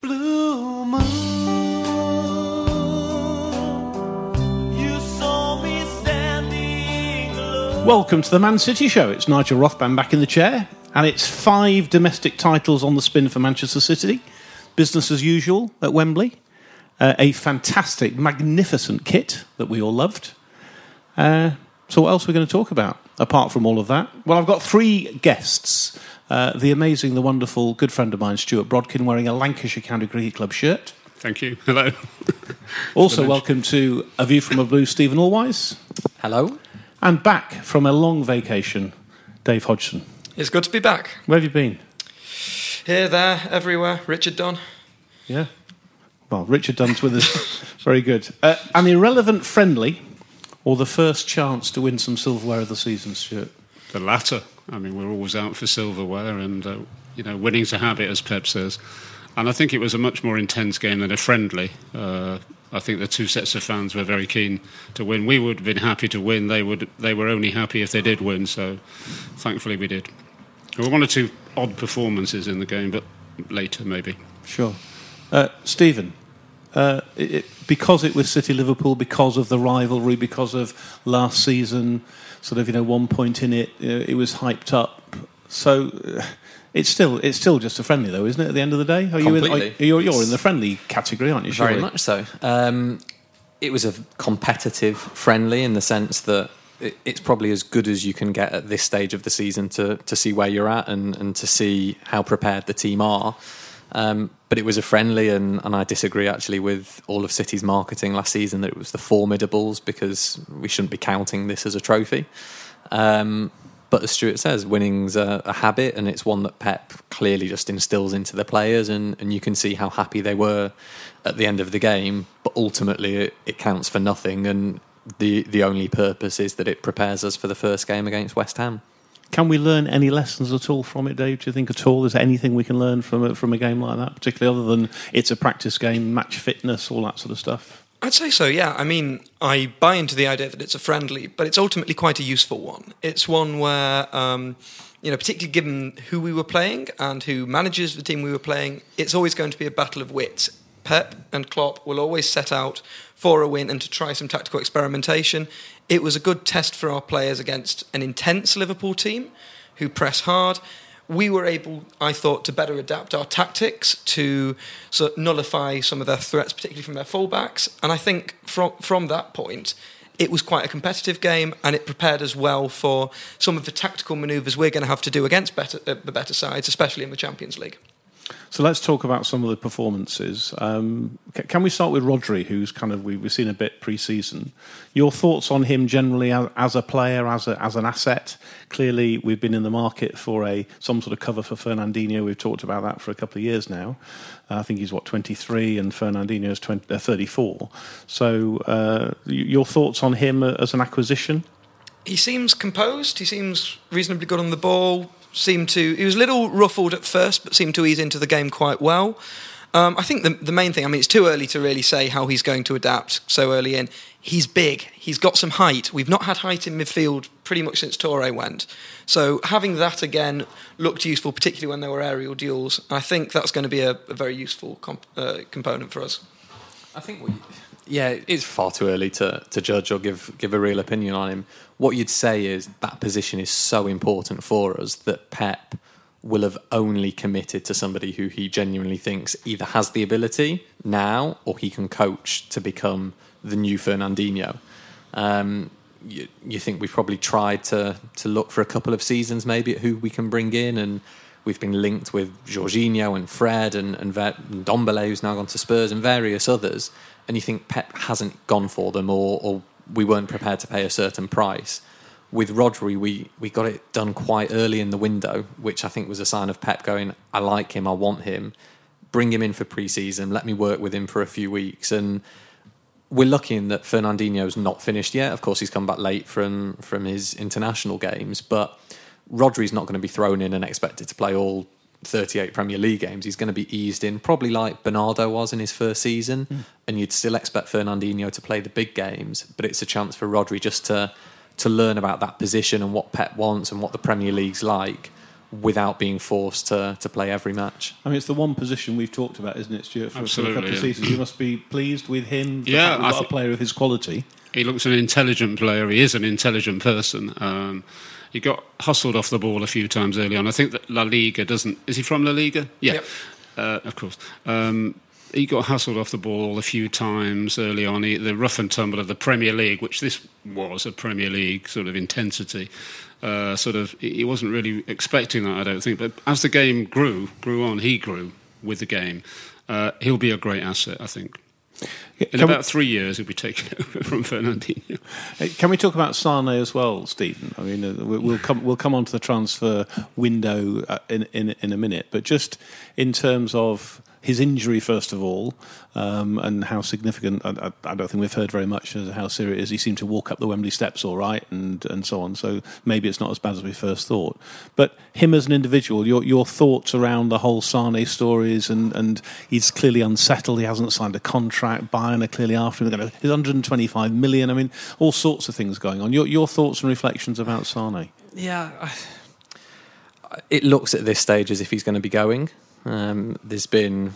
Blue moon. Welcome to the Man City Show. It's Nigel Rothband back in the chair, and it's five domestic titles on the spin for Manchester City. Business as usual at Wembley. Uh, a fantastic, magnificent kit that we all loved. Uh, so, what else are we going to talk about apart from all of that? Well, I've got three guests. Uh, the amazing, the wonderful, good friend of mine, Stuart Brodkin, wearing a Lancashire County Cricket Club shirt. Thank you. Hello. Also, welcome to A View from a Blue, Steven Allweis. Hello. And back from a long vacation, Dave Hodgson. It's good to be back. Where have you been? Here, there, everywhere. Richard Dunne. Yeah. Well, Richard Dunne's with us. Very good. Uh, an irrelevant friendly, or the first chance to win some silverware of the season, Stuart? The latter. I mean, we're always out for silverware, and uh, you know, winning's a habit, as Pep says. And I think it was a much more intense game than a friendly. Uh, I think the two sets of fans were very keen to win. We would have been happy to win. They would. They were only happy if they did win. So, thankfully, we did. There were one or two odd performances in the game, but later maybe. Sure. Uh, Steven, uh, it, because it was City Liverpool, because of the rivalry, because of last season, sort of you know one point in it, you know, it was hyped up. So uh, it's still it's still just a friendly though, isn't it? At the end of the day, are you in, are, you're, you're in the friendly category, aren't you? Very surely? much so. Um, it was a competitive friendly in the sense that it's probably as good as you can get at this stage of the season to, to see where you're at and, and to see how prepared the team are. Um, but it was a friendly, and, and I disagree actually with all of City's marketing last season that it was the formidables because we shouldn't be counting this as a trophy. Um, but as Stuart says, winning's a, a habit, and it's one that Pep clearly just instills into the players, and, and you can see how happy they were at the end of the game. But ultimately, it, it counts for nothing, and the the only purpose is that it prepares us for the first game against West Ham. Can we learn any lessons at all from it, Dave? Do you think at all? Is there anything we can learn from a, from a game like that, particularly other than it's a practice game, match fitness, all that sort of stuff? I'd say so, yeah. I mean, I buy into the idea that it's a friendly, but it's ultimately quite a useful one. It's one where, um, you know, particularly given who we were playing and who manages the team we were playing, it's always going to be a battle of wits. Pep and Klopp will always set out for a win and to try some tactical experimentation. It was a good test for our players against an intense Liverpool team who press hard. We were able, I thought, to better adapt our tactics to sort of nullify some of their threats, particularly from their fullbacks. And I think from from that point, it was quite a competitive game, and it prepared us well for some of the tactical manoeuvres we're going to have to do against better, uh, the better sides, especially in the Champions League. So let's talk about some of the performances. Um, can we start with Rodri, who's kind of we- we've seen a bit pre-season? Your thoughts on him generally as, a player, as a, as an asset? Clearly, we've been in the market for a some sort of cover for Fernandinho. We've talked about that for a couple of years now. Uh, I think he's what 23, and Fernandinho is 20, uh, 34. So, uh, your thoughts on him uh, as an acquisition? he seems composed. He seems reasonably good on the ball. Seemed to he was a little ruffled at first, but seemed to ease into the game quite well. Um, I think the, the main thing, I mean, it's too early to really say how he's going to adapt so early in. He's big, he's got some height. We've not had height in midfield pretty much since Touré went. So having that again looked useful, particularly when there were aerial duels. I think that's going to be a, a very useful comp, uh, component for us. I think, we, yeah, it's far too early to, to judge or give give a real opinion on him. What you'd say is that position is so important for us that Pep will have only committed to somebody who he genuinely thinks either has the ability now or he can coach to become the new Fernandinho. Um, you, you think we've probably tried to to look for a couple of seasons maybe at who we can bring in and we've been linked with Jorginho and Fred and, and, Ver- and Ndombele who's now gone to Spurs and various others and you think Pep hasn't gone for them or, or we weren't prepared to pay a certain price with Rodri, we, we got it done quite early in the window, which I think was a sign of Pep going, I like him, I want him, bring him in for pre season, let me work with him for a few weeks. And we're lucky in that Fernandinho's not finished yet. Of course, he's come back late from, from his international games, but Rodri's not going to be thrown in and expected to play all 38 Premier League games. He's going to be eased in, probably like Bernardo was in his first season. Mm. And you'd still expect Fernandinho to play the big games, but it's a chance for Rodri just to to learn about that position and what Pep wants and what the Premier League's like without being forced to, to play every match. I mean, it's the one position we've talked about, isn't it, Stuart, for, Absolutely, for a couple of seasons. You must be pleased with him. the Yeah, fact we've I got thi- a player of his quality. He looks an intelligent player. He is an intelligent person. Um, he got hustled off the ball a few times early on. I think that La Liga doesn't. Is he from La Liga? Yeah, Yep. uh, of course. Um, he got hustled off the ball a few times early on. He, the rough and tumble of the Premier League, which this was a Premier League sort of intensity, uh, sort of he he wasn't really expecting that. I don't think. But as the game grew, grew on, he grew with the game. Uh, he'll be a great asset, I think. In Can we- about three years, he'll be taken over from Fernandinho. Can we talk about Sane as well, Steven? I mean, uh, we- we'll come we'll come on to the transfer window uh, in, in in a minute, but just in terms of his injury, first of all, um, and how significant. I, I, don't think we've heard very much as how serious it is. He seemed to walk up the Wembley steps all right, and and so on. So maybe it's not as bad as we first thought. But him as an individual, your your thoughts around the whole Sane stories, and and he's clearly unsettled. He hasn't signed a contract. Bayern are clearly after him. They're going to, he's 125 million. I mean, all sorts of things going on. Your your thoughts and reflections about Sane? Yeah, I- it looks at this stage as if he's going to be going. Um, there's been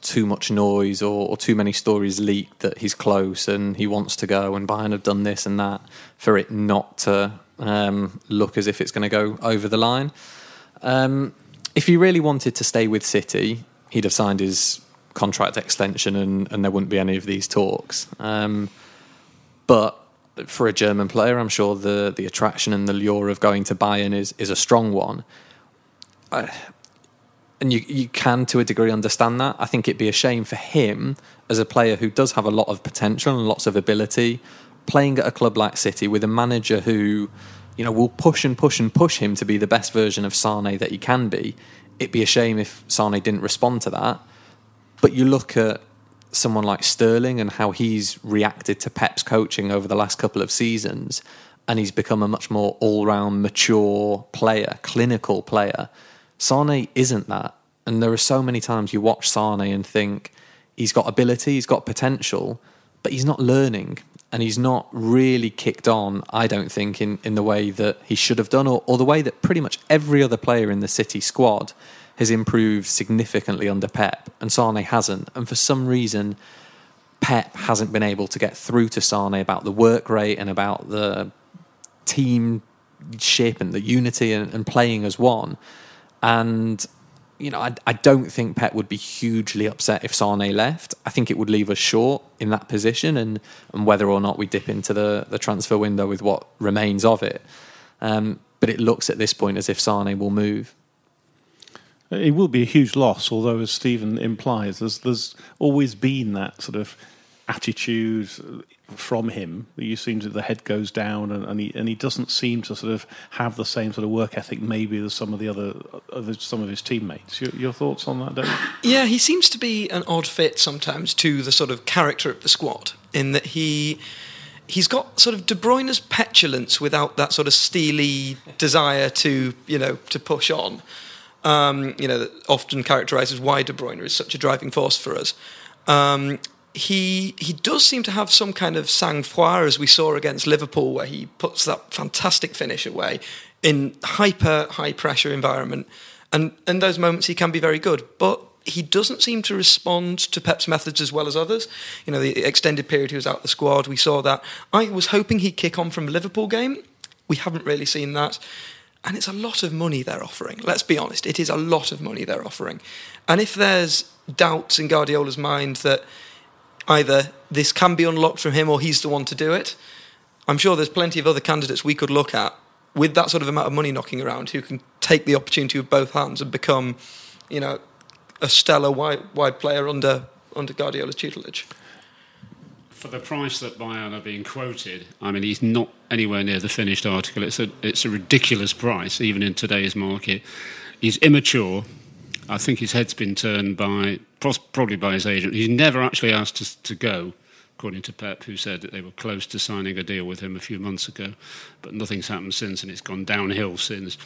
too much noise or, or too many stories leaked that he's close and he wants to go, and Bayern have done this and that for it not to um, look as if it's going to go over the line. Um, if he really wanted to stay with City, he'd have signed his contract extension and, and there wouldn't be any of these talks. Um, but for a German player, I'm sure the, the attraction and the lure of going to Bayern is, is a strong one. And you, you can, to a degree, understand that. I think it'd be a shame for him as a player who does have a lot of potential and lots of ability, playing at a club like City with a manager who, you know, will push and push and push him to be the best version of Sane that he can be. It'd be a shame if Sane didn't respond to that. But you look at someone like Sterling and how he's reacted to Pep's coaching over the last couple of seasons, and he's become a much more all round, mature player, clinical player. Sane isn't that. And there are so many times you watch Sane and think he's got ability, he's got potential, but he's not learning. And he's not really kicked on, I don't think, in, in the way that he should have done, or, or the way that pretty much every other player in the City squad has improved significantly under Pep, and Sane hasn't. And for some reason, Pep hasn't been able to get through to Sane about the work rate and about the team shape and the unity and, and playing as one. And you know, I, I don't think Pep would be hugely upset if Sane left. I think it would leave us short in that position, and, and whether or not we dip into the, the transfer window with what remains of it. Um, but it looks at this point as if Sane will move. It will be a huge loss, although, as Steven implies, there's, there's always been that sort of attitude from him. You seem to the head goes down, and, and he and he doesn't seem to sort of have the same sort of work ethic maybe as some of the other, other some of his teammates. Your, your thoughts on that, David? Yeah, he seems to be an odd fit sometimes to the sort of character of the squad in that he he's got sort of De Bruyne's petulance without that sort of steely desire to you know to push on. um, you know, that often characterises why De Bruyne is such a driving force for us. Um, he he does seem to have some kind of sang-froid, as we saw against Liverpool, where he puts that fantastic finish away in hyper high pressure environment, and in those moments he can be very good, but. He doesn't seem to respond to Pep's methods as well as others. You know, the extended period he was out the squad, we saw that. I was hoping he'd kick on from the Liverpool game. We haven't really seen that. And it's a lot of money they're offering. Let's be honest, it is a lot of money they're offering. And if there's doubts in Guardiola's mind that either this can be unlocked from him or he's the one to do it, I'm sure there's plenty of other candidates we could look at with that sort of amount of money knocking around who can take the opportunity with both hands and become, you know, a stellar wide, wide player under under Guardiola's tutelage. For the price that Bayern are being quoted, I mean, he's not anywhere near the finished article. It's a, it's a ridiculous price, even in today's market. He's immature. I think his head's been turned by, probably by his agent. He's never actually asked to, to go, according to Pep, who said that they were close to signing a deal with him a few months ago. But nothing's happened since, and it's gone downhill since.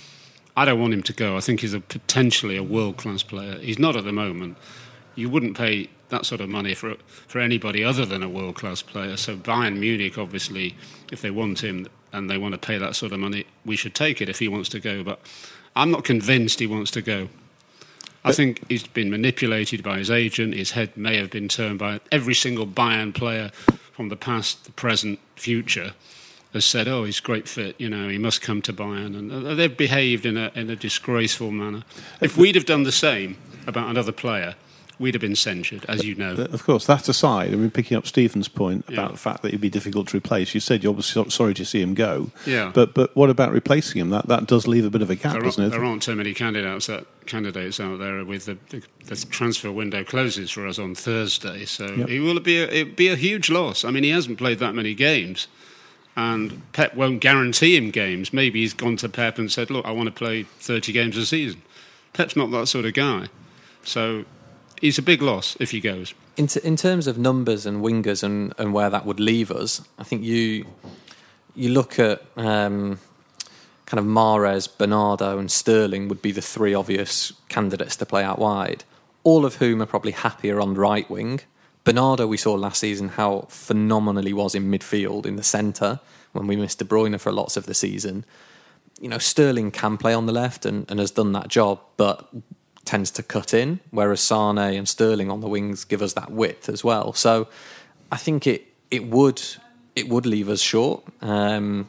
I don't want him to go. I think he's a potentially a world class player. He's not at the moment. You wouldn't pay that sort of money for for anybody other than a world class player. So Bayern Munich, obviously, if they want him and they want to pay that sort of money, we should take it if he wants to go. But I'm not convinced he wants to go. I think he's been manipulated by his agent. His head may have been turned by every single Bayern player from the past, the present, future has said, "Oh, he's great fit. You know, he must come to Bayern," and uh, they've behaved in a in a disgraceful manner. If we'd have done the same about another player, we'd have been censured, as you know. Of course, that aside, I mean, picking up Steven's point Yeah. about the fact that it'd be difficult to replace, you said you're obviously sorry to see him go. Yeah. But but what about replacing him? That that does leave a bit of a gap, There doesn't it? there aren't too many candidates that, candidates out there with the, the, the transfer window closes for us on Thursday, so Yep. it will be a, it be a huge loss. I mean, he hasn't played that many games, and Pep won't guarantee him games. Maybe he's gone to Pep and said, "Look, I want to play 30 games a season." Pep's not that sort of guy, so he's a big loss if he goes. In, t- in terms of numbers and wingers and, and where that would leave us, I think you you look at um, kind of Mahrez, Bernardo, and Sterling would be the three obvious candidates to play out wide. All of whom are probably happier on the right wing. Bernardo, we saw last season how phenomenal he was in midfield in the centre when we missed De Bruyne for lots of the season. You know, Sterling can play on the left and, and has done that job, but tends to cut in, whereas Sane and Sterling on the wings give us that width as well. So I think it it would it would leave us short. Um,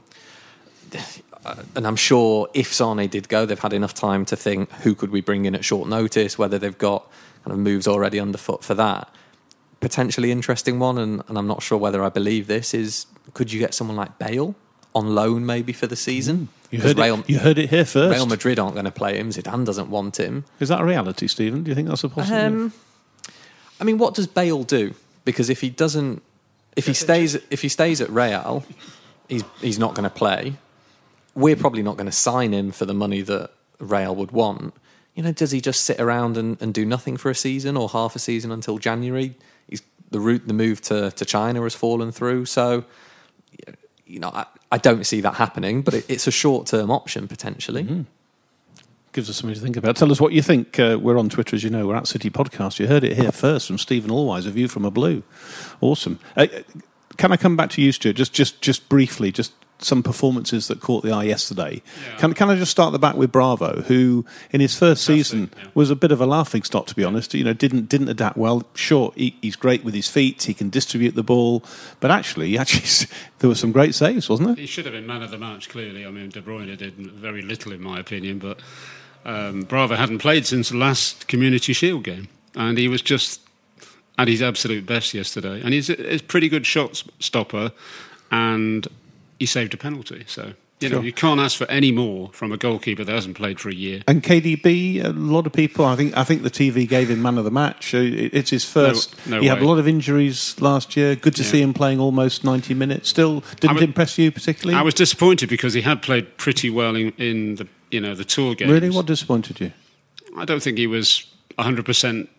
and I'm sure if Sane did go, they've had enough time to think who could we bring in at short notice, whether they've got kind of moves already underfoot for that. Potentially interesting one, and, and I'm not sure whether I believe this, is could you get someone like Bale on loan maybe for the season? You 'Cause heard, Real, it, you heard it here first. Real Madrid aren't going to play him. Zidane doesn't want him. Is that a reality, Steven? Do you think that's a possibility? Um, I mean, what does Bale do? Because if he doesn't, if he stays, if he stays at Real, he's he's not going to play. We're probably not going to sign him for the money that Real would want. You know, does he just sit around and, and do nothing for a season or half a season until January? He's the route, the move to, to China has fallen through. So, you know, I, I don't see that happening. But it, it's a short term option potentially. Gives us something to think about. Tell us what you think. Uh, we're on Twitter, as you know. We're at City Podcast. You heard it here first from Steven Allweis, a view from a blue. Awesome. Uh, can I come back to you, Stuart? Just, just, just briefly, just some performances that caught the eye yesterday. Can, can I just start the back with Bravo, who in his first season yeah. was a bit of a laughing stock, to be honest. You know, didn't didn't adapt well. Sure, he, he's great with his feet. He can distribute the ball, but actually, actually, there were some great saves, wasn't there? He should have been man of the match, clearly. I mean, De Bruyne did very little, in my opinion, but um, Bravo hadn't played since the last Community Shield game, and he was just at his absolute best yesterday. And he's a, he's a pretty good shot stopper, and he saved a penalty. So, you know, Sure. you can't ask for any more from a goalkeeper that hasn't played for a year. And KDB, a lot of people, I think, I think the TV gave him man of the match. Uh, It's his first. no he had a lot of injuries last year. Good to Yeah. see him playing almost ninety minutes. Still, didn't was- impress you particularly. I was disappointed because he had played pretty well in, in the you know the tour games. really what disappointed you? I don't think he was 100%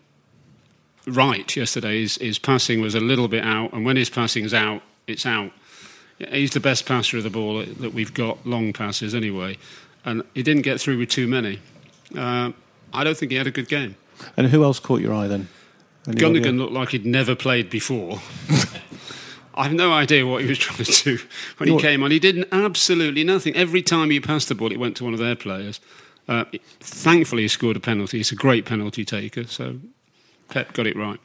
right yesterday. His, his passing was a little bit out, and when his passing's out, it's out. He's the best passer of the ball that we've got, long passes anyway, and he didn't get through with too many. Uh, I don't think he had a good game. And who else caught your eye then? Anybody Gundogan looked like he'd never played before. I have no idea what he was trying to do when he came on. He did absolutely nothing. Every time he passed the ball, it went to one of their players. Uh, thankfully, he scored a penalty. He's a great penalty taker, so Pep got it right.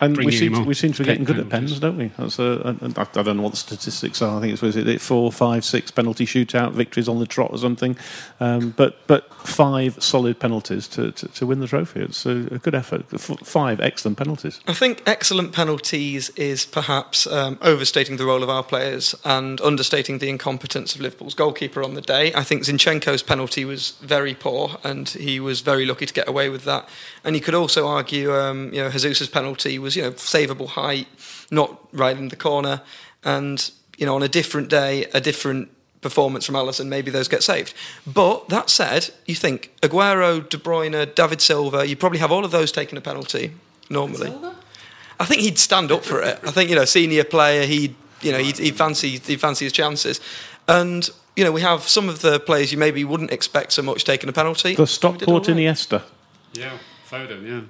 And we seem, to, we seem to be getting Take good at pens, don't we? That's a, a, I I don't know what the statistics are. I think it's was it four, five, six penalty shootout victories on the trot or something. Um, but but five solid penalties to, to, to win the trophy. It's a, a good effort. F- five excellent penalties. I think excellent penalties is perhaps um, overstating the role of our players and understating the incompetence of Liverpool's goalkeeper on the day. I think Zinchenko's penalty was very poor, and he was very lucky to get away with that. And you could also argue, um, you know, Jesus's penalty was, you know, savable height, not right in the corner, and you know, on a different day, a different performance from Alisson, maybe those get saved. But that said, you think Aguero, De Bruyne, David Silva, you probably have all of those taking a penalty normally. I think he'd stand up for it. I think you know, senior player, he'd you know, he'd, he'd fancy he'd fancy his chances, and you know, we have some of the players you maybe wouldn't expect so much taking a penalty. For We did all Stockport. Iniesta. Yeah, Foden, yeah.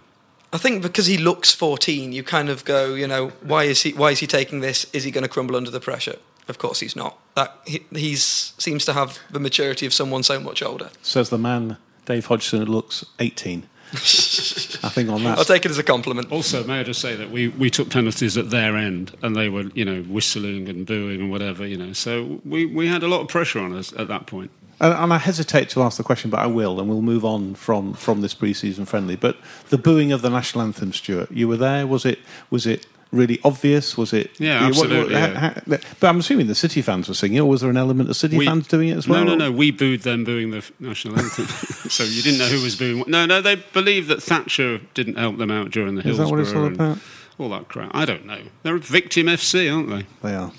I think because he looks 14, you kind of go, you know, why is he why is he taking this? Is he going to crumble under the pressure? Of course he's not. That he he's, seems to have the maturity of someone so much older. Says the man, Dave Hodgson, who looks 18. I think on that. I'll take it as a compliment. Also, may I just say that we, we took penalties at their end, and they were, you know, whistling and booing and whatever, you know. So we, we had a lot of pressure on us at that point. And, and I hesitate to ask the question, but I will, and we'll move on from, from this pre-season friendly. But the booing of the national anthem, Stuart, you were there. Was it was it really obvious? Was it? Yeah, what- what- absolutely, ha- yeah. ha- but I'm assuming the City fans were singing. Or was there an element of City We- fans doing it as well? No, no, no. We booed them booing the national anthem. so you didn't know who was booing. No, no, they believe that Thatcher didn't help them out during the Is that Hillsborough. what it's all and about? All that crap. I don't know. They're a victim FC, aren't they? They are,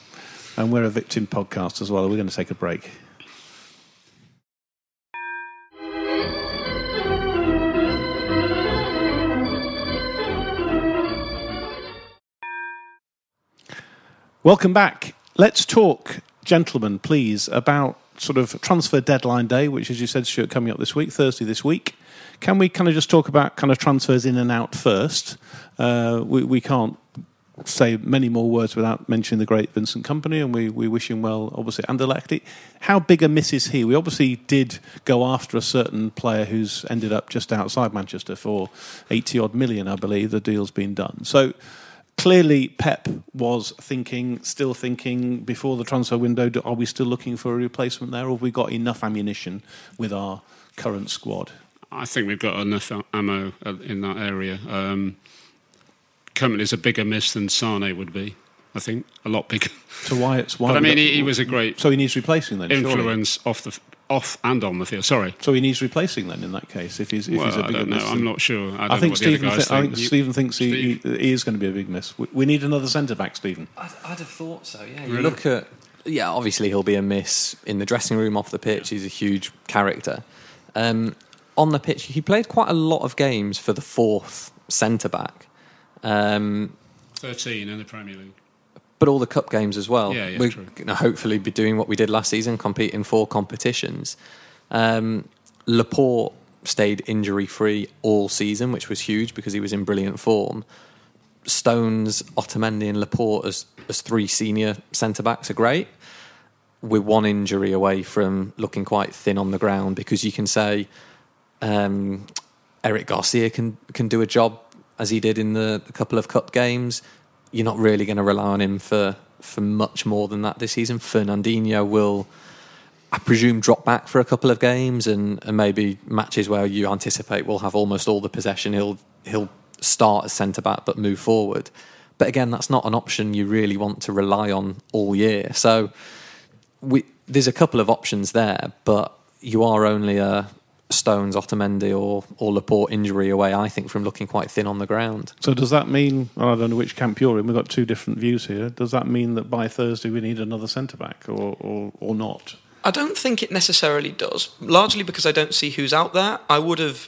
and we're a victim podcast as well. We're going to take a break. Welcome back. Let's talk, gentlemen, please, about sort of transfer deadline day, which, as you said, Stuart, coming up this week, Thursday this week. Can we kind of just talk about kind of transfers in and out first? Uh, we, we can't say many more words without mentioning the great Vincent Kompany, and we, we wish him well, obviously, Anderlecht. How big a miss is he? We obviously did go after a certain player who's ended up just outside Manchester for 80 odd million, I believe. The deal's been done. So clearly, Pep was thinking, still thinking, before the transfer window, are we still looking for a replacement there, or have we got enough ammunition with our current squad? I think we've got enough ammo uh, in that area. Um, Kompany's a bigger miss than Sane would be. I think a lot bigger. So why it's why But I mean, he, he was a great so he needs replacing then. surely? influence off the off and on the field. Sorry. So he needs replacing then in that case. If he's if Well, he's a I bigger don't know. miss I'm not sure. I, don't I think what Steven. guys thi- I think think. You- Steven thinks he, he, Steve? he is going to be a big miss. We, we need another centre back, Steven. I'd, I'd have thought so. Yeah, you Really? look at yeah. Obviously, he'll be a miss in the dressing room, off the pitch. He's a huge character. Um, on the pitch, he played quite a lot of games for the fourth centre back, um, 13 in the Premier League. But all the cup games as well. Yeah, yeah, We're true. going to hopefully be doing what we did last season, compete in four competitions. Um, Laporte stayed injury free all season, which was huge because he was in brilliant form. Stones, Otamendi, and Laporte as as three senior centre backs are great. We're one injury away from looking quite thin on the ground because you can say um, Eric Garcia can can do a job as he did in the, the couple of cup games. You're not really going to rely on him for for much more than that this season. Fernandinho will, I presume, drop back for a couple of games and, and maybe matches where you anticipate will have almost all the possession. He'll he'll start as centre back but move forward. But again, that's not an option you really want to rely on all year. So we, there's a couple of options there, but you are only a Stones, Otamendi, or or Laporte injury away. I think from looking quite thin on the ground. So does that mean? I don't know which camp you're in. We've got two different views here. Does that mean that by Thursday we need another centre back, or, or or not? I don't think it necessarily does, largely because I don't see who's out there. I would have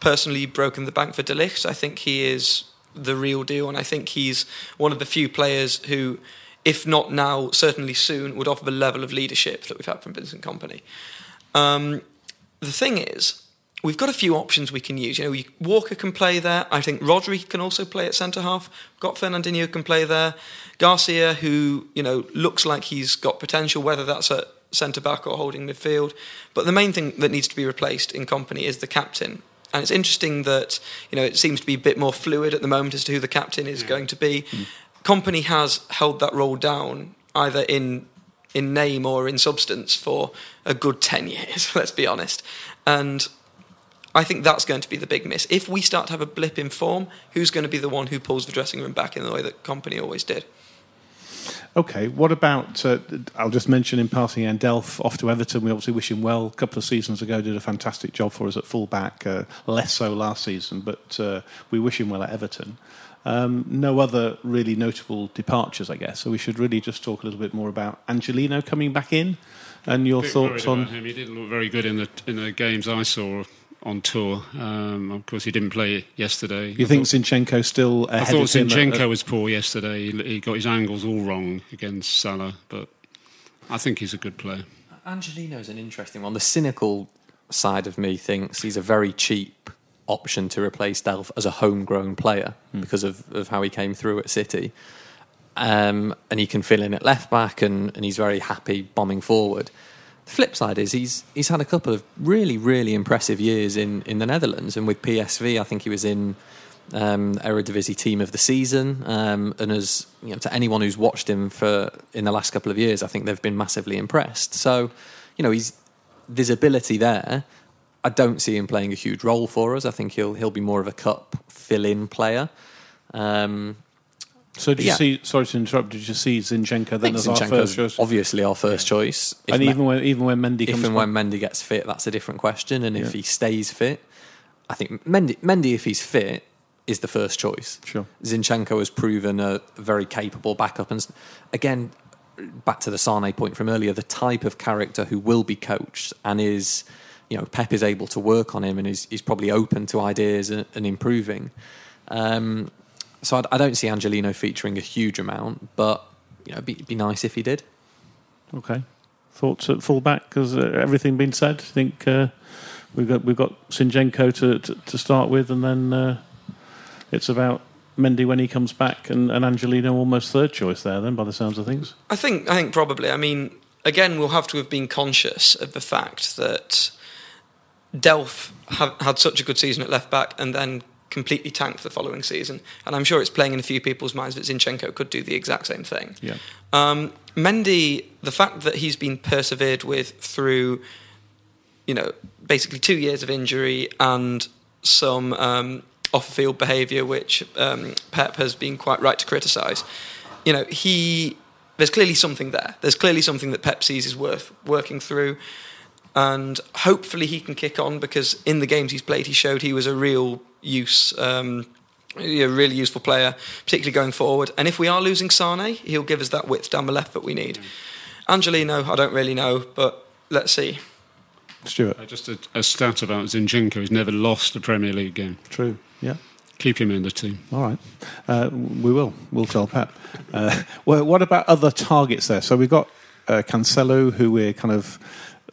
personally broken the bank for De I think he is the real deal, and I think he's one of the few players who, if not now, certainly soon, would offer the level of leadership that we've had from Vincent Kompany. Um, the thing is, we've got a few options we can use. You know, Walker can play there. I think Rodri can also play at centre half. Got Fernandinho can play there. Garcia, who you know looks like he's got potential, whether that's at centre back or holding midfield. But the main thing that needs to be replaced in Kompany is the captain. And it's interesting that you know it seems to be a bit more fluid at the moment as to who the captain is mm. going to be. Mm. Kompany has held that role down either in in name or in substance for a good 10 years, let's be honest. And I think that's going to be the big miss. If we start to have a blip in form, who's going to be the one who pulls the dressing room back in the way that Kompany always did? Okay, what about? Uh, I'll just mention in passing, and Delph off to Everton. We obviously wish him well. A couple of seasons ago, did a fantastic job for us at fullback. Uh, less so last season, but uh, we wish him well at Everton. Um, no other really notable departures, I guess. So we should really just talk a little bit more about Angelino coming back in, and your thoughts on. about him. He didn't look very good in the in the games I saw on tour. Um, of course, he didn't play yesterday. You I think thought- Zinchenko still I ahead thought of him? at- Zinchenko at- was poor yesterday. He, he got his angles all wrong against Salah, but I think he's a good player. Angelino's an interesting one. The cynical side of me thinks he's a very cheap option to replace Delph as a homegrown player because of, of how he came through at City. Um, and he can fill in at left back and, and he's very happy bombing forward. The flip side is he's he's had a couple of really, really impressive years in, in the Netherlands. And with PSV, I think he was in um, Eredivisie team of the season. Um, and as you know, to anyone who's watched him for in the last couple of years, I think they've been massively impressed. So, you know, he's there's ability there. I don't see him playing a huge role for us. I think he'll he'll be more of a cup fill-in player. Um, So did you Yeah. see? Sorry to interrupt. Did you see Zinchenko then as our first choice? obviously our first choice. If and Me- even when even when Mendy if and when Mendy gets fit, that's a different question. And Yeah. if he stays fit, I think Mendy, Mendy, if he's fit, is the first choice. Sure. Zinchenko has proven a very capable backup. And again, back to the Sane point from earlier, the type of character who will be coached and is, you know, Pep is able to work on him and is, is probably open to ideas and, and improving. Um, so I, I don't see Angelino featuring a huge amount, but you know, it'd be, it'd be nice if he did. Okay. Thoughts at fullback? Because uh, everything been said. I think uh, we've got we've got Zinchenko to, to to start with, and then uh, it's about Mendy when he comes back, and, and Angelino almost third choice there. Then, by the sounds of things, I think I think probably. I mean, again, we'll have to have been conscious of the fact that Delph ha- had such a good season at left back and then completely tanked the following season. And I'm sure it's playing in a few people's minds that Zinchenko could do the exact same thing. yeah. Um, Mendy, the fact that he's been persevered with through, you know, basically two years of injury and some um, off-field behaviour, which um, Pep has been quite right to criticise. You know, he there's clearly something there. There's clearly something that Pep sees is worth working through, and hopefully he can kick on because in the games he's played, he showed he was a real use. Um, a really useful player, particularly going forward. And if we are losing Sane, he'll give us that width down the left that we need. Angelino, I don't really know, but let's see. Stuart, Uh, just a, a stat about Zinchenko: he's never lost a Premier League game. true. Yeah. Keep him in the team. All right. Uh, we will. We'll tell Pep. Uh, well, what about other targets there? So we've got uh, Cancelo, who we're kind of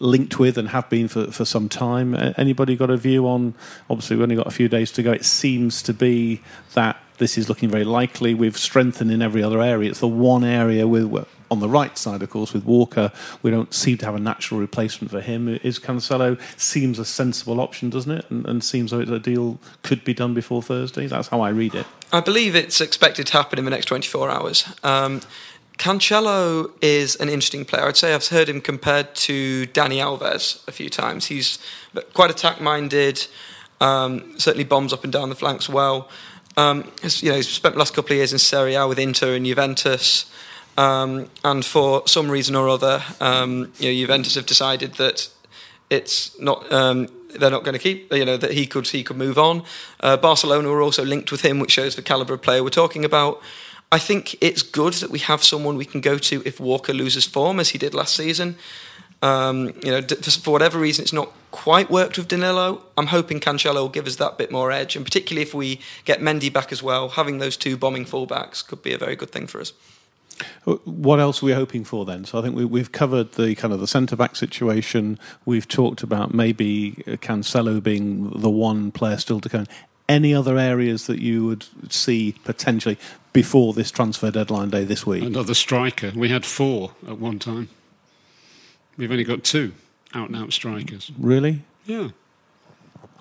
linked with and have been for, for some time. Anybody got a view on? Obviously, we've only got a few days to go. It seems to be that this is looking very likely. We've strengthened in every other area. It's the one area with on the right side, of course, with Walker, we don't seem to have a natural replacement for him. Is Cancelo seems a sensible option, doesn't it? And, and seems like a deal could be done before Thursday. That's how I read it. I believe it's expected to happen in the next 24 hours. Um, Cancelo is an interesting player. I'd say I've heard him compared to Dani Alves a few times. He's quite attack minded, um, certainly bombs up and down the flanks well. Um, he's, you know, he's spent the last couple of years in Serie A with Inter and Juventus. Um, and for some reason or other, um, you know, Juventus have decided that it's not um, they're not going to keep you know that he could he could move on. Uh, Barcelona were also linked with him, which shows the caliber of player we're talking about. I think it's good that we have someone we can go to if Walker loses form, as he did last season. Um, you know, for whatever reason, it's not quite worked with Danilo. I'm hoping Cancelo will give us that bit more edge, and particularly if we get Mendy back as well, having those two bombing fullbacks could be a very good thing for us. What else are we hoping for then? So I think we, we've covered the kind of the centre back situation. We've talked about maybe Cancelo being the one player still to come. Any other areas that you would see potentially before this transfer deadline day this week? Another striker. We had four at one time. We've only got two out and out strikers. Really? Yeah.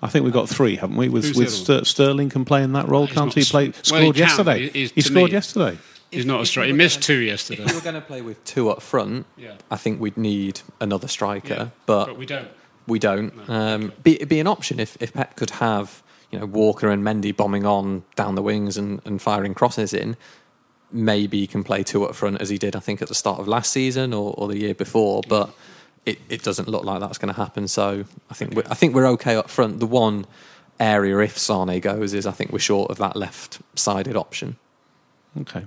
I think we've got three, haven't we? With, with Ster- Sterling can play in that role, He's can't he? s- Play well, scored he can. yesterday. He- he scored me- yesterday. He's If- not a striker. He missed gonna- two If yesterday. you were going to play with two up front, Yeah. I think we'd need another striker. Yeah. But, But we don't. We don't. Um, be, it'd be an option if, if Pep could have you know Walker and Mendy bombing on down the wings and, and firing crosses in. Maybe he can play two up front as he did, I think, at the start of last season or, or the year before. But it, it doesn't look like that's going to happen. So I think we're, I think we're okay up front. The one area if Sane goes is I think we're short of that left-sided option. Okay.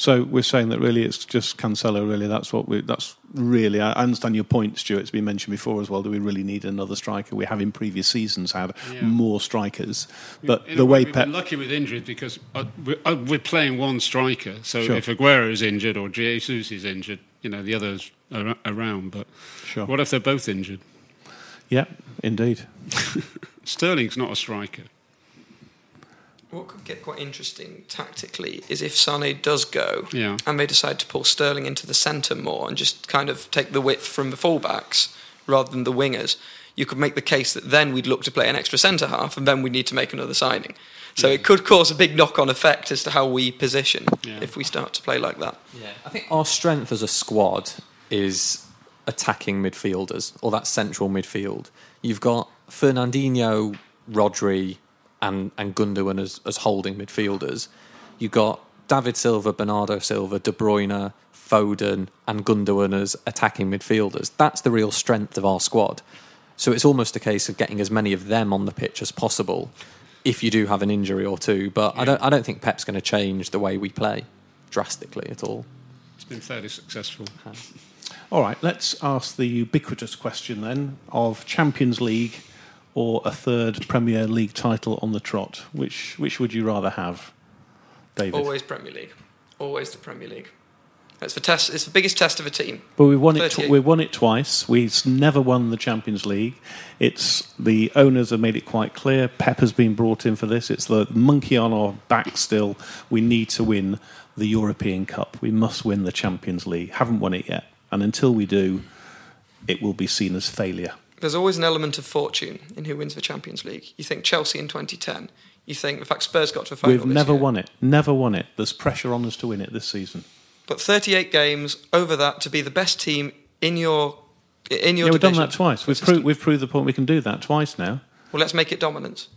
So we're saying that really it's just Cancelo. Really, that's what we. That's really. I understand your point, Stuart. It's been mentioned before as well. Do we really need another striker? We have in previous seasons had Yeah. more strikers, but In the way we've Pep. been lucky with injuries because uh, we're, uh, we're playing one striker. So Sure. if Aguero is injured or Jesus is injured, you know the others are around. But Sure. what if they're both injured? Yeah, indeed. Sterling's not a striker. What could get quite interesting tactically is if Sane does go Yeah. and they decide to pull Sterling into the centre more and just kind of take the width from the fullbacks rather than the wingers, you could make the case that then we'd look to play an extra centre half and then we'd need to make another signing. So it could cause a big knock on effect as to how we position Yeah. if we start to play like that. Yeah, I think our strength as a squad is attacking midfielders or that central midfield. You've got Fernandinho, Rodri, and and Gundogan as, as holding midfielders. You've got David Silva, Bernardo Silva, De Bruyne, Foden, and Gundogan as attacking midfielders. That's the real strength of our squad. So it's almost a case of getting as many of them on the pitch as possible. If you do have an injury or two, but I don't I don't think Pep's going to change the way we play drastically at all. It's been fairly successful. All right, let's ask the ubiquitous question then of Champions League or a third Premier League title on the trot. Which which would you rather have, David? Always Premier League. Always the Premier League. It's the test. It's the biggest test of a team. But we've won it. Tw- we've won it twice. We've never won the Champions League. It's the owners have made it quite clear. Pep has been brought in for this. It's the monkey on our back. Still, we need to win the European Cup. We must win the Champions League. Haven't won it yet, and until we do, it will be seen as failure. There's always an element of fortune in who wins the Champions League. You think Chelsea in 2010. You think, in fact, Spurs got to a final. We've this never year. won it. Never won it. There's pressure on us to win it this season. But 38 games over that to be the best team in your in your yeah, we've done that twice. We've, System. pro- we've proved the point we can do that twice now. Well, let's make it dominance.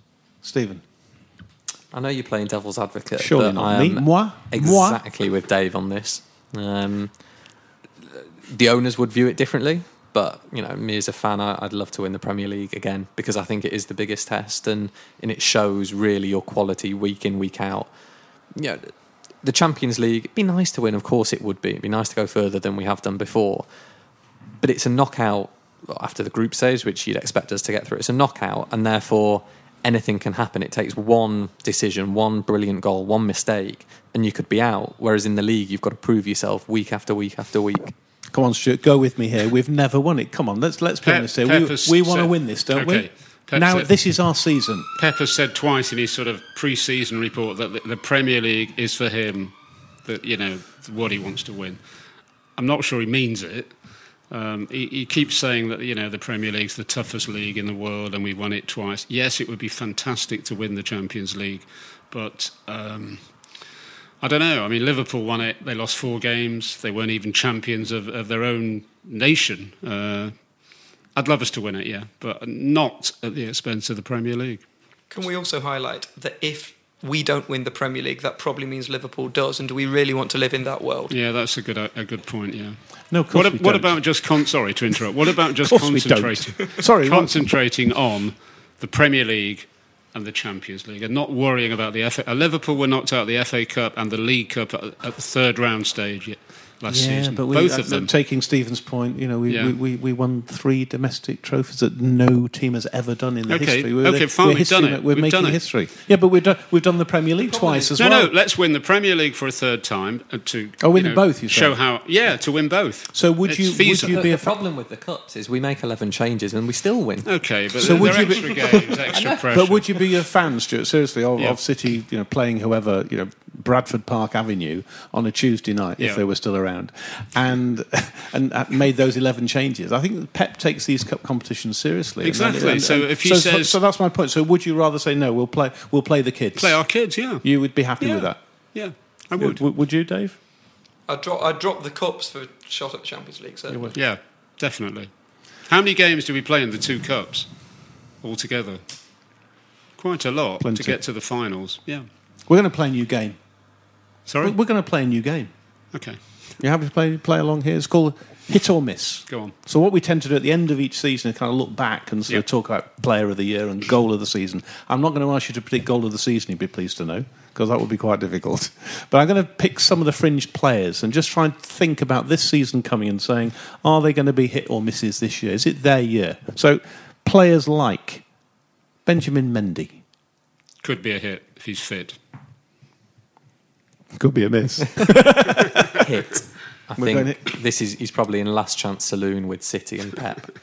Steven. I know you're playing devil's advocate, Surely but not I me. Moi? exactly with Dave on this. Um, the owners would view it differently, but you know, me as a fan, I, I'd love to win the Premier League again because I think it is the biggest test, and and it shows really your quality week in week out. You know, the Champions League. It'd be nice to win, of course it would be. It'd be nice to go further than we have done before, but it's a knockout after the group stage, which you'd expect us to get through. It's a knockout, and therefore anything can happen. It takes one decision, one brilliant goal, one mistake, and you could be out. Whereas in the league, you've got to prove yourself week after week after week. Come on, Stuart, go with me here. We've never won it. Come on, let's let's be Pep- honest here. Pep We, we want to win this, don't Okay. we? Pep now said- this is our season. Pep has said twice in his sort of pre-season report that the, the Premier League is for him, that you know what he wants to win. I'm not sure he means it. Um, he, he keeps saying that you know the Premier League's the toughest league in the world, and we've won it twice. Yes, it would be fantastic to win the Champions League, but um, I don't know. I mean, Liverpool won it. They lost four games. They weren't even champions of, of their own nation. Uh, I'd love us to win it, yeah, but not at the expense of the Premier League. Can we also highlight that if we don't win the Premier League, that probably means Liverpool does, and do we really want to live in that world? Yeah, that's a good a good point. Yeah. No, of course What, we what don't. about just con- sorry to interrupt? What about just Of course we don't. concentrating? Sorry, concentrating on the Premier League and the Champions League, and not worrying about the FA. Uh, Liverpool were knocked out of the FA Cup and the League Cup at, at the third round stage. ye- last yeah, season. but we, Both uh, of them. Taking Steven's point, you know, we, Yeah. we, we, we won three domestic trophies that no team has ever done in the Okay, history. We're, okay, fine, we're we've done ma- it. We're We've making done it. history. Yeah, but we've done, we've done the Premier League twice as no, well. no. no, Let's win the Premier League for a third time uh, to Oh, win you know, both, you say? show how. Yeah, to win both. So would It's you- would you be the a fa- problem with the cups is we make 11 changes and we still win. Okay, but So so would they're you be- extra games, extra pressure. But would you be a fan, Stuart, seriously, of, Yeah. of City, you know, playing whoever, you know, Bradford Park Avenue on a Tuesday night if Yeah. they were still around, and and made those eleven changes? I think Pep takes these cup competitions seriously. And- Exactly. and- So if he so, says- so that's my point. So would you rather say no? We'll play. We'll play the kids. play our kids? Yeah, You would be happy yeah. with that. Yeah, I would. Would, would you, Dave? I'd drop, I'd drop the cups for a shot at the Champions League. So Yeah, definitely. How many games do we play in the two cups altogether? Quite a lot Plenty. to get to the finals. Yeah. We're going to play a new game. Sorry. We're going to play a new game. Okay. You happy to play play along here? It's called hit or miss. Go on. So what we tend to do at the end of each season is kind of look back and sort of talk about player of the year and goal of the season. I'm not going to ask you to predict goal of the season. You'd be pleased to know because that would be quite difficult. But I'm going to pick some of the fringe players and just try and think about this season coming and saying, are they going to be hit or misses this year? Is it their year? So players like Benjamin Mendy Could be a hit if he's fit. Could be a miss. Hit. I We're going think this is he's probably in last chance saloon with City and Pep.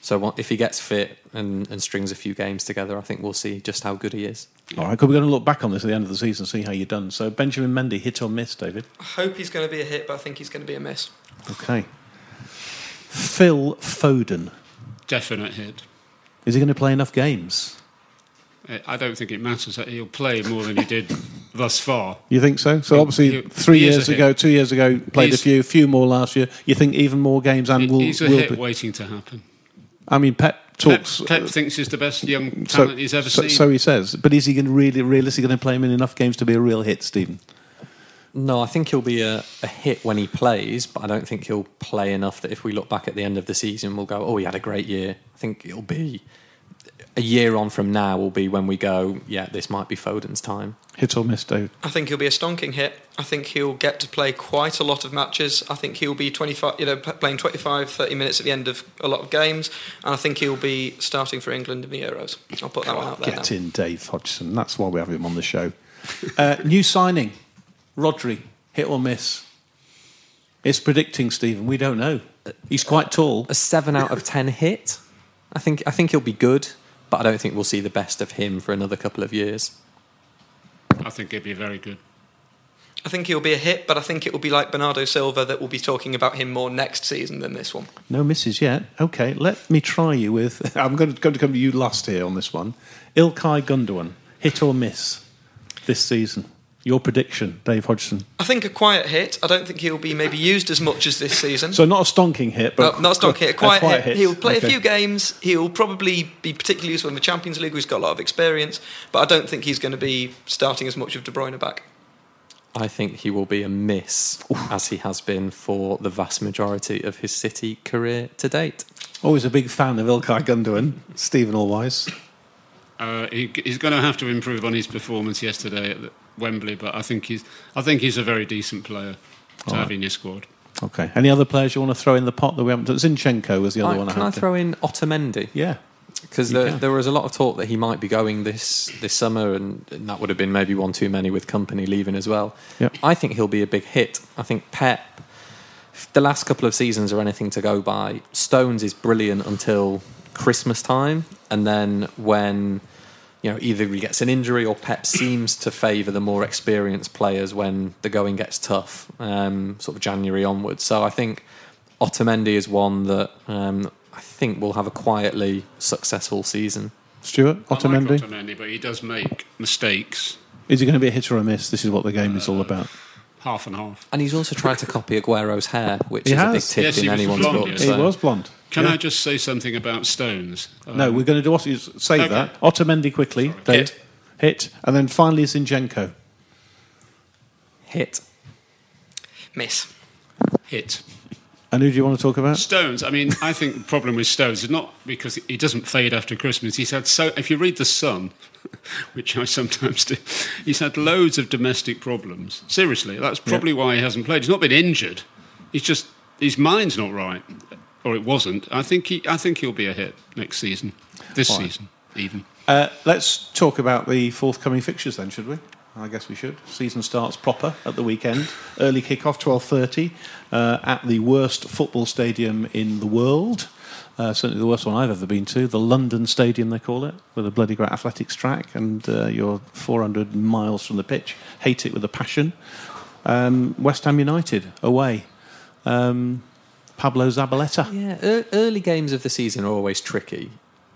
So what- if he gets fit and, and strings a few games together, I think we'll see just how good he is. All right, we're going to look back on this at the end of the season and see how you've done. So Benjamin Mendy, hit or miss, David? I hope he's going to be a hit, but I think he's going to be a miss. Okay. Phil Foden. Definite hit. Is he going to play enough games? I- I don't think it matters. That he'll play more than he did thus far. You think so? So He- obviously, he- three he years ago, hit. two years ago, played He's- a few, few more last year. You think even more games and He- will. he's a will hit be- waiting to happen. I mean, Pep Pep, talks. Pep uh, thinks he's the best young so, talent he's ever so, seen. so he says, but is he going to really, realistically going to play him in enough games to be a real hit, Steven? No, I think he'll be a, a hit when he plays, but I don't think he'll play enough that if we look back at the end of the season, we'll go, "Oh, he had a great year." I think it'll be a year on from now will be when we go, "Yeah, this might be Foden's time." Hit or miss, David? I think he'll be a stonking hit. I think he'll get to play quite a lot of matches. I think he'll be 25, you know, playing 25, 30 minutes at the end of a lot of games. And I think he'll be starting for England in the Euros. I'll put that one out there Get now. in, Dave Hodgson. That's why we have him on the show. Uh, new signing, Rodri. Hit or miss? It's predicting, Steven. We don't know. He's quite tall. A seven out of ten hit. I think I think he'll be good, but I don't think we'll see the best of him for another couple of years. I think he'd be very good. I think he'll be a hit, but I think it will be like Bernardo Silva that we'll be talking about him more next season than this one. No misses yet. Okay, let me try you with. I'm going to, going to come to you last here on this one. Ilkay Gundogan, hit or miss this season? Your prediction, Dave Hodgson. I think a quiet hit. I don't think he'll be maybe used as much as this season. So not a stonking hit, but No, not a stonking hit, a quiet, hit. He'll play Okay. a few games. He'll probably be particularly useful in the Champions League. where He's got a lot of experience, but I don't think he's going to be starting as much of De Bruyne back. I think he will be a miss, as he has been for the vast majority of his City career to date. Always a big fan of Ilkay Gundogan, Steven Allweis. Uh, he, he's going to have to improve on his performance yesterday at the Wembley, but I think he's I think he's a very decent player to have in your squad. Okay. Any other players you want to throw in the pot that we haven't done? Zinchenko was the other I- one. I can I had to- throw in Otamendi? Yeah. Because there, there was a lot of talk that he might be going this this summer, and, and that would have been maybe one too many with Kompany leaving as well. Yep. I think he'll be a big hit. I think Pep, the last couple of seasons are anything to go by, Stones is brilliant until Christmas time, and then when you know either he gets an injury or Pep seems to favour the more experienced players when the going gets tough, um, sort of January onwards. So I think Otamendi is one that um, I think will have a quietly successful season. Stuart, I like Otamendi. Otamendi, but he does make mistakes, Is he going to be a hit or a miss? This is what the game is all about. half and half. And he's also tried to copy Aguero's hair, which He is a big tip Yes, in anyone's book. yes. He was blonde. Can Yeah. I just say something about Stones? No, Um, we're going to do what say Okay. that. Otamendi quickly, Hit. Hit. And then finally Zinchenko. Hit. Miss. hit. And who do you want to talk about? Stones. I mean, I think the problem with Stones is not because he doesn't fade after Christmas. He's had so. If you read the Sun, which I sometimes do, he's had loads of domestic problems. Seriously, that's probably why he hasn't played. He's not been injured. he's just his mind's not right, or it wasn't. I think he, I think he'll be a hit next season, this season even. Uh, let's talk about the forthcoming fixtures then, should we? I guess we should. Season starts proper at the weekend. Early kick-off, 12.30, uh, at the worst football stadium in the world. Uh, certainly the worst one I've ever been to, the London Stadium, they call it, with a bloody great athletics track, and uh, you're 400 miles from the pitch. Hate it with a passion. Um, West Ham United, away. Um, Pablo Zabaleta. Yeah, ear- early games of the season are always tricky.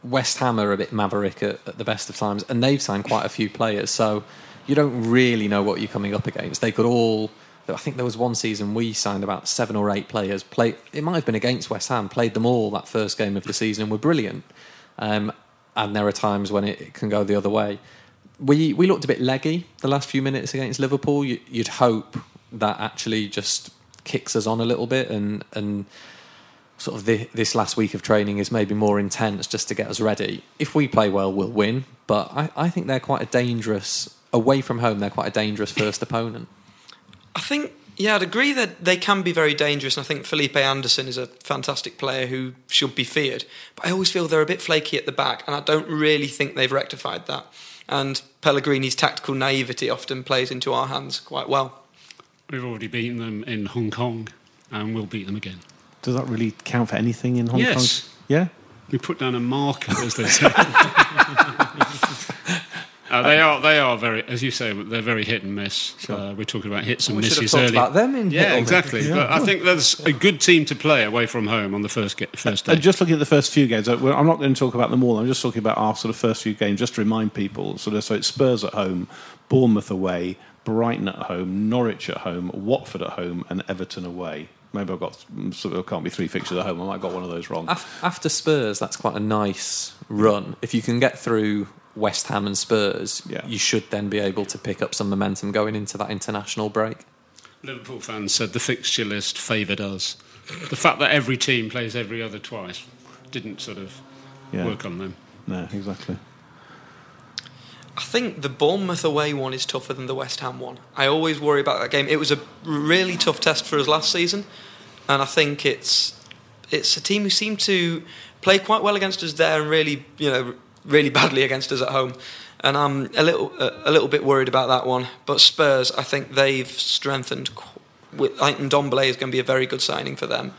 West Ham are a bit maverick at, at the best of times, and they've signed quite a few players, so you don't really know what you're coming up against. They could all. I think there was one season we signed about seven or eight players. Play, it might have been against West Ham. Played them all that first game of the season. and Were brilliant, um, and there are times when it, it can go the other way. We we looked a bit leggy the last few minutes against Liverpool. You, you'd hope that actually just kicks us on a little bit and and sort of the, this last week of training is maybe more intense just to get us ready. If we play well, we'll win. But I, I think they're quite a dangerous away from home. They're quite a dangerous first opponent. I think, yeah, I'd agree that they can be very dangerous. And I think Felipe Anderson is a fantastic player who should be feared. But I always feel they're a bit flaky at the back, and I don't really think they've rectified that. And Pellegrini's tactical naivety often plays into our hands quite well. We've already beaten them in Hong Kong, and we'll beat them again. Does that really count for anything in Hong Yes. Kong? Yeah? We put down a marker, as they say. Uh, they are, they are very, as you say, they're very hit and miss. Uh, we're talking about hits and We should have misses talked early. about them in yeah, or miss. exactly. But I think that's a good team to play away from home on the first get, first day. And just looking at the first few games, I'm not going to talk about them all. I'm just talking about our sort of first few games, just to remind people. Sort of, so it's Spurs at home, Bournemouth away, Brighton at home, Norwich at home, Watford at home, and Everton away. Maybe I've got mm, sort of can't be three fixtures at home. I might have got one of those wrong. After Spurs, that's quite a nice run. If you can get through West Ham and Spurs, Yeah. you should then be able to pick up some momentum going into that international break. Liverpool fans said the fixture list favoured us. The fact that every team plays every other twice didn't sort of Yeah. work on them. No, exactly. I think the Bournemouth away one is tougher than the West Ham one. I always worry about that game. It was a really tough test for us last season, and I think it's it's a team who seem to play quite well against us there and really you know really badly against us at home. And I'm a little a, little bit worried about that one. But Spurs, I think they've strengthened. I think Ndombele is going to be a very good signing for them,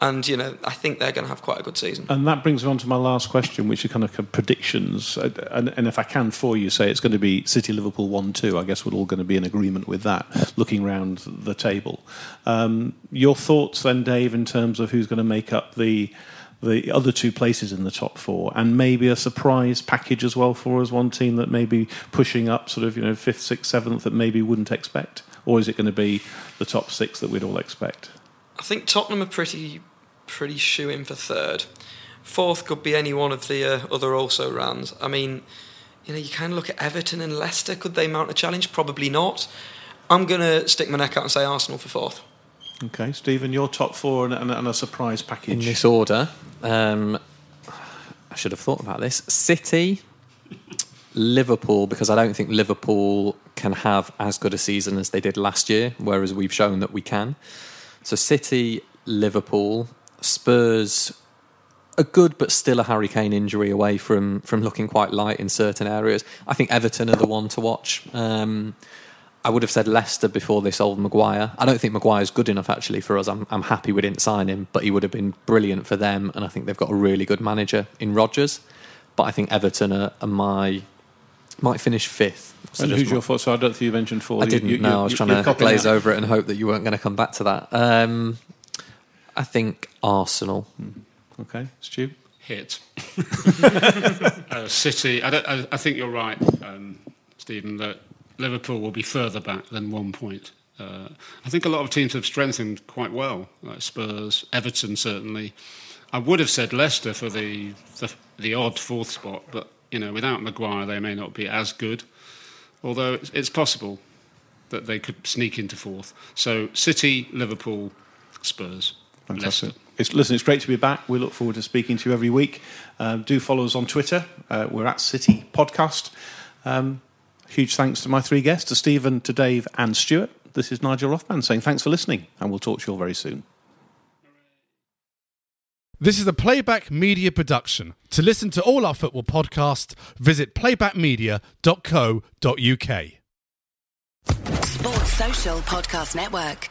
and you know I think they're going to have quite a good season. And that brings me on to my last question, which are kind of predictions. And, and if I can, for you, say it's going to be City Liverpool 1 2. I guess we're all going to be in agreement with that, looking round the table. Um, your thoughts then, Dave, in terms of who's going to make up the. The other two places in the top four, and maybe a surprise package as well for us. One team that may be pushing up, sort of, you know, fifth, sixth, seventh, that maybe wouldn't expect, or is it going to be the top six that we'd all expect? I think Tottenham are pretty pretty shoe in for third. Fourth could be any one of the uh, other also rounds. I mean, you know, you kind of look at Everton and Leicester. Could they mount a challenge? Probably not. I'm going to stick my neck out and say Arsenal for fourth. Okay, Steven, your top four and, and, and a surprise package. In this order, um, I should have thought about this. City, Liverpool, because I don't think Liverpool can have as good a season as they did last year, whereas we've shown that we can. So City, Liverpool, Spurs, a good but still a Harry Kane injury away from from looking quite light in certain areas. I think Everton are the one to watch. Um, I would have said Leicester before this old Maguire. I don't think Maguire's good enough actually for us. I'm, I'm happy we didn't sign him, but he would have been brilliant for them. And I think they've got a really good manager in Rodgers. But I think Everton are, are my might finish fifth. So and who's my- your four? So I don't think you mentioned four. I didn't you- know. you- I was trying to glaze that. over it and hope that you weren't going to come back to that. Um, I think Arsenal. Okay, Stu. hit. uh, City, I, don't, I, I think you're right, um, Steven, that Liverpool will be further back than one point. Uh, I think a lot of teams have strengthened quite well, like Spurs, Everton certainly. I would have said Leicester for the, the the odd fourth spot, but you know, without Maguire, they may not be as good. Although it's, it's possible that they could sneak into fourth. So City, Liverpool, Spurs, Fantastic. Leicester. It's, listen, it's great to be back. We look forward to speaking to you every week. Um, do follow us on Twitter. Uh, we're at City Podcast. Um, huge thanks to my three guests, to Steven, to Dave, and Stuart. this is Nigel Rothband saying thanks for listening, and we'll talk to you all very soon. This is a Playback Media production. To listen to all our football podcasts, visit playbackmedia.co.uk. Sports Social Podcast Network.